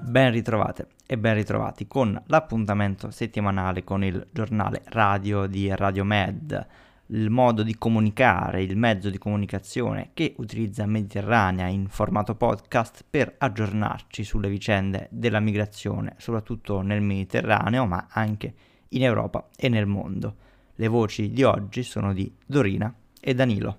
Ben ritrovate e ben ritrovati con l'appuntamento settimanale con il giornale radio di Radio Med, il modo di comunicare, il mezzo di comunicazione che utilizza Mediterranea in formato podcast per aggiornarci sulle vicende della migrazione, soprattutto nel Mediterraneo, ma anche in Europa e nel mondo. Le voci di oggi sono di Dorina e Danilo.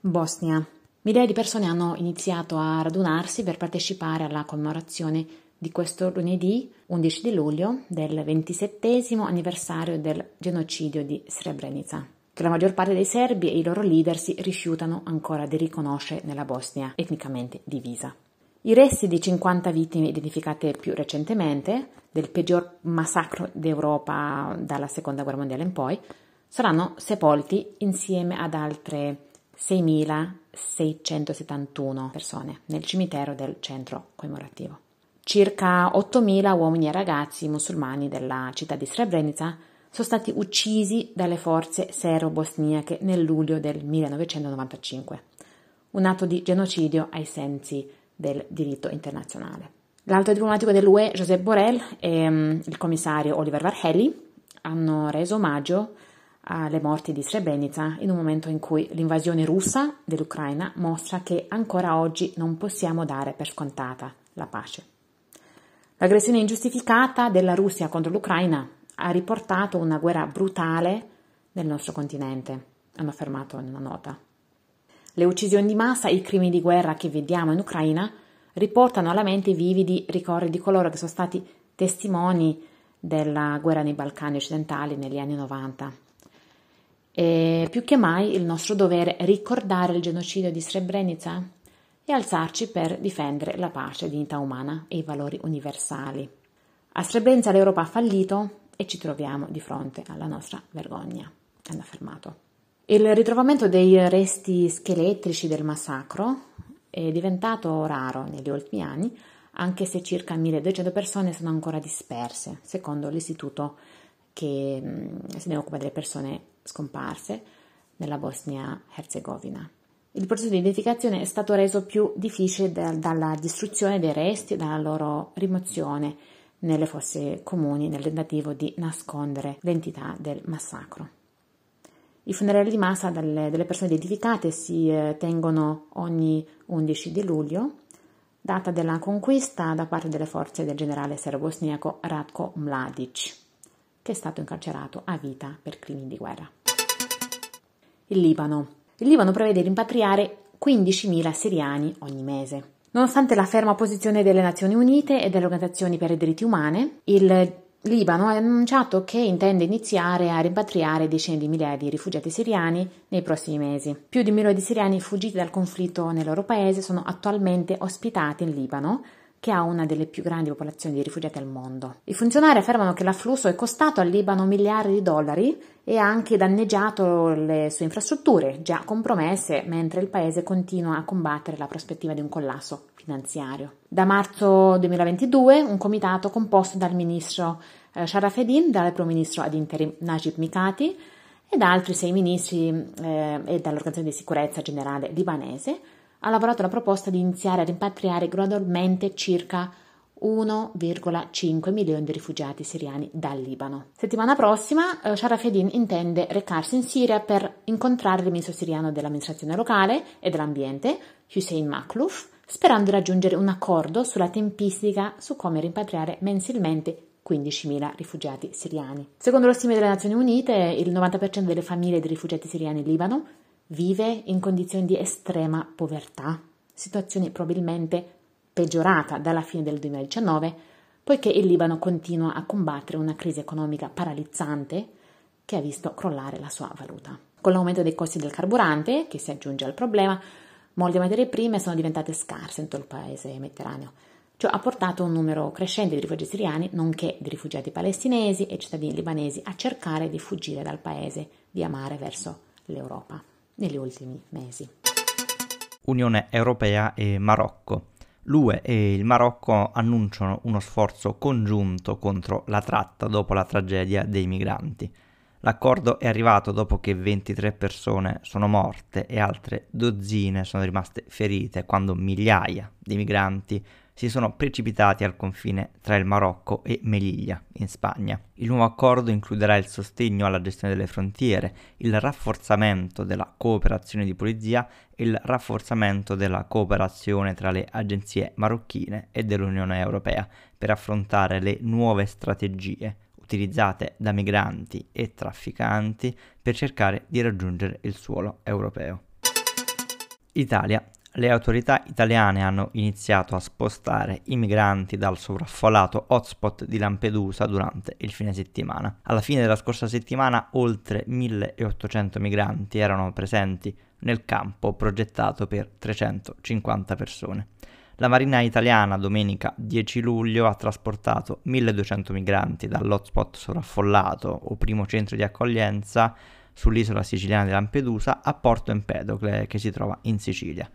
Bosnia. Migliaia di persone hanno iniziato a radunarsi per partecipare alla commemorazione di questo lunedì 11 di luglio del 27 anniversario del genocidio di Srebrenica, che la maggior parte dei serbi e i loro leader si rifiutano ancora di riconoscere nella Bosnia etnicamente divisa. I resti di 50 vittime identificate più recentemente, del peggior massacro d'Europa dalla seconda guerra mondiale in poi, saranno sepolti insieme ad altre 6.671 persone nel cimitero del centro commemorativo. Circa 8.000 uomini e ragazzi musulmani della città di Srebrenica sono stati uccisi dalle forze serbo-bosniache nel luglio del 1995, un atto di genocidio ai sensi del diritto internazionale. L'alto diplomatico dell'UE, Josep Borrell, e um, il commissario Oliver Varhelyi hanno reso omaggio alle morti di Srebrenica in un momento in cui l'invasione russa dell'Ucraina mostra che ancora oggi non possiamo dare per scontata la pace. L'aggressione ingiustificata della Russia contro l'Ucraina ha riportato una guerra brutale nel nostro continente, hanno affermato in una nota. Le uccisioni di massa e i crimini di guerra che vediamo in Ucraina riportano alla mente i vividi ricordi di coloro che sono stati testimoni della guerra nei Balcani occidentali negli anni 90 e più che mai il nostro dovere è ricordare il genocidio di Srebrenica e alzarci per difendere la pace, la dignità umana e i valori universali. A Srebrenica l'Europa ha fallito e ci troviamo di fronte alla nostra vergogna, hanno affermato. Il ritrovamento dei resti scheletrici del massacro è diventato raro negli ultimi anni, anche se circa 1200 persone sono ancora disperse, secondo l'istituto che mm, se ne occupa delle persone scomparse nella Bosnia-Herzegovina. Il processo di identificazione è stato reso più difficile da, dalla distruzione dei resti e dalla loro rimozione nelle fosse comuni nel tentativo di nascondere l'entità del massacro. I funerali di massa delle, delle persone identificate si eh, tengono ogni 11 di luglio, data della conquista da parte delle forze del generale serbo-bosniaco Ratko Mladic che è stato incarcerato a vita per crimini di guerra. Il Libano. Il Libano prevede rimpatriare 15.000 siriani ogni mese. Nonostante la ferma posizione delle Nazioni Unite e delle organizzazioni per i diritti umani, il Libano ha annunciato che intende iniziare a rimpatriare decine di migliaia di rifugiati siriani nei prossimi mesi. Più di un milione di siriani fuggiti dal conflitto nel loro paese sono attualmente ospitati in Libano, che ha una delle più grandi popolazioni di rifugiati al mondo. I funzionari affermano che l'afflusso è costato al Libano miliardi di dollari e ha anche danneggiato le sue infrastrutture, già compromesse, mentre il paese continua a combattere la prospettiva di un collasso finanziario. Da marzo 2022 un comitato composto dal ministro eh, Sharafedin, dal primo ministro ad interim Najib Mikati e da altri sei ministri eh, e dall'Organizzazione di sicurezza generale libanese ha lavorato alla proposta di iniziare a rimpatriare gradualmente circa 1,5 milioni di rifugiati siriani dal Libano. Settimana prossima eh, Sharafedin intende recarsi in Siria per incontrare il ministro siriano dell'amministrazione locale e dell'ambiente, Hussein Maklouf, sperando di raggiungere un accordo sulla tempistica su come rimpatriare mensilmente 15.000 rifugiati siriani. Secondo lo stime delle Nazioni Unite, il 90% delle famiglie di rifugiati siriani in Libano vive in condizioni di estrema povertà, situazione probabilmente peggiorata dalla fine del 2019, poiché il Libano continua a combattere una crisi economica paralizzante che ha visto crollare la sua valuta. Con l'aumento dei costi del carburante, che si aggiunge al problema, molte materie prime sono diventate scarse in tutto il paese mediterraneo. Ciò ha portato un numero crescente di rifugiati siriani, nonché di rifugiati palestinesi e cittadini libanesi, a cercare di fuggire dal paese di Amare verso l'Europa negli ultimi mesi. Unione Europea e Marocco. L'UE e il Marocco annunciano uno sforzo congiunto contro la tratta dopo la tragedia dei migranti. L'accordo è arrivato dopo che 23 persone sono morte e altre dozzine sono rimaste ferite quando migliaia di migranti si sono precipitati al confine tra il Marocco e Melilla, in Spagna. Il nuovo accordo includerà il sostegno alla gestione delle frontiere, il rafforzamento della cooperazione di polizia e il rafforzamento della cooperazione tra le agenzie marocchine e dell'Unione Europea per affrontare le nuove strategie utilizzate da migranti e trafficanti per cercare di raggiungere il suolo europeo. Italia le autorità italiane hanno iniziato a spostare i migranti dal sovraffollato hotspot di Lampedusa durante il fine settimana. Alla fine della scorsa settimana oltre 1800 migranti erano presenti nel campo progettato per 350 persone. La Marina italiana domenica 10 luglio ha trasportato 1200 migranti dall'hotspot sovraffollato o primo centro di accoglienza sull'isola siciliana di Lampedusa a Porto Empedocle che si trova in Sicilia.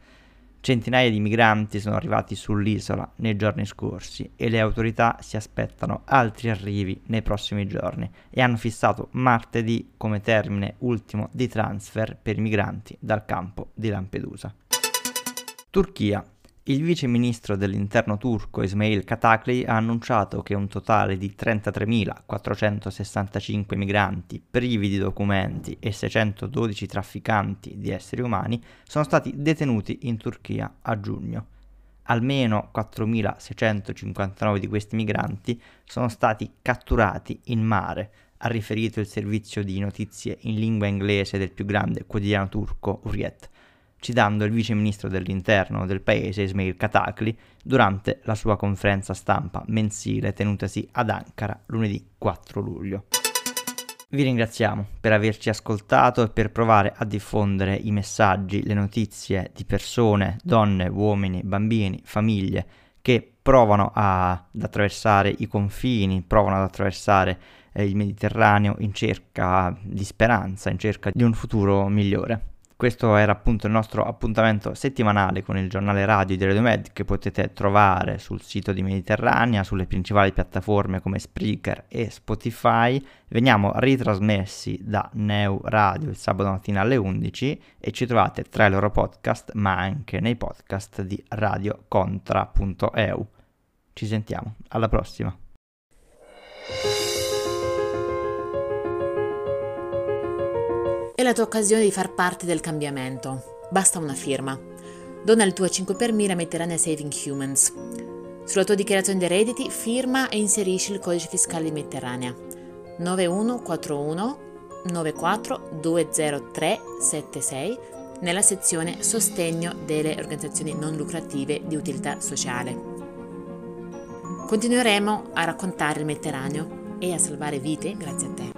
Centinaia di migranti sono arrivati sull'isola nei giorni scorsi e le autorità si aspettano altri arrivi nei prossimi giorni e hanno fissato martedì come termine ultimo di transfer per i migranti dal campo di Lampedusa. Turchia il vice ministro dell'interno turco Ismail Katakli ha annunciato che un totale di 33.465 migranti privi di documenti e 612 trafficanti di esseri umani sono stati detenuti in Turchia a giugno. Almeno 4.659 di questi migranti sono stati catturati in mare, ha riferito il servizio di notizie in lingua inglese del più grande quotidiano turco Uriet citando il vice ministro dell'interno del paese Ismail Katakli durante la sua conferenza stampa mensile tenutasi ad Ankara lunedì 4 luglio. Vi ringraziamo per averci ascoltato e per provare a diffondere i messaggi, le notizie di persone, donne, uomini, bambini, famiglie che provano a, ad attraversare i confini, provano ad attraversare eh, il Mediterraneo in cerca di speranza, in cerca di un futuro migliore. Questo era appunto il nostro appuntamento settimanale con il giornale radio di Radio Med che potete trovare sul sito di Mediterranea, sulle principali piattaforme come Spreaker e Spotify. Veniamo ritrasmessi da Neu Radio il sabato mattina alle 11 e ci trovate tra i loro podcast ma anche nei podcast di radiocontra.eu. Ci sentiamo, alla prossima. È la tua occasione di far parte del cambiamento. Basta una firma. Dona il tuo 5 per 1000 Mediterranea Saving Humans. Sulla tua dichiarazione dei redditi firma e inserisci il codice fiscale di Mediterranea 9141 94 20376 nella sezione Sostegno delle organizzazioni non lucrative di utilità sociale. Continueremo a raccontare il Mediterraneo e a salvare vite grazie a te.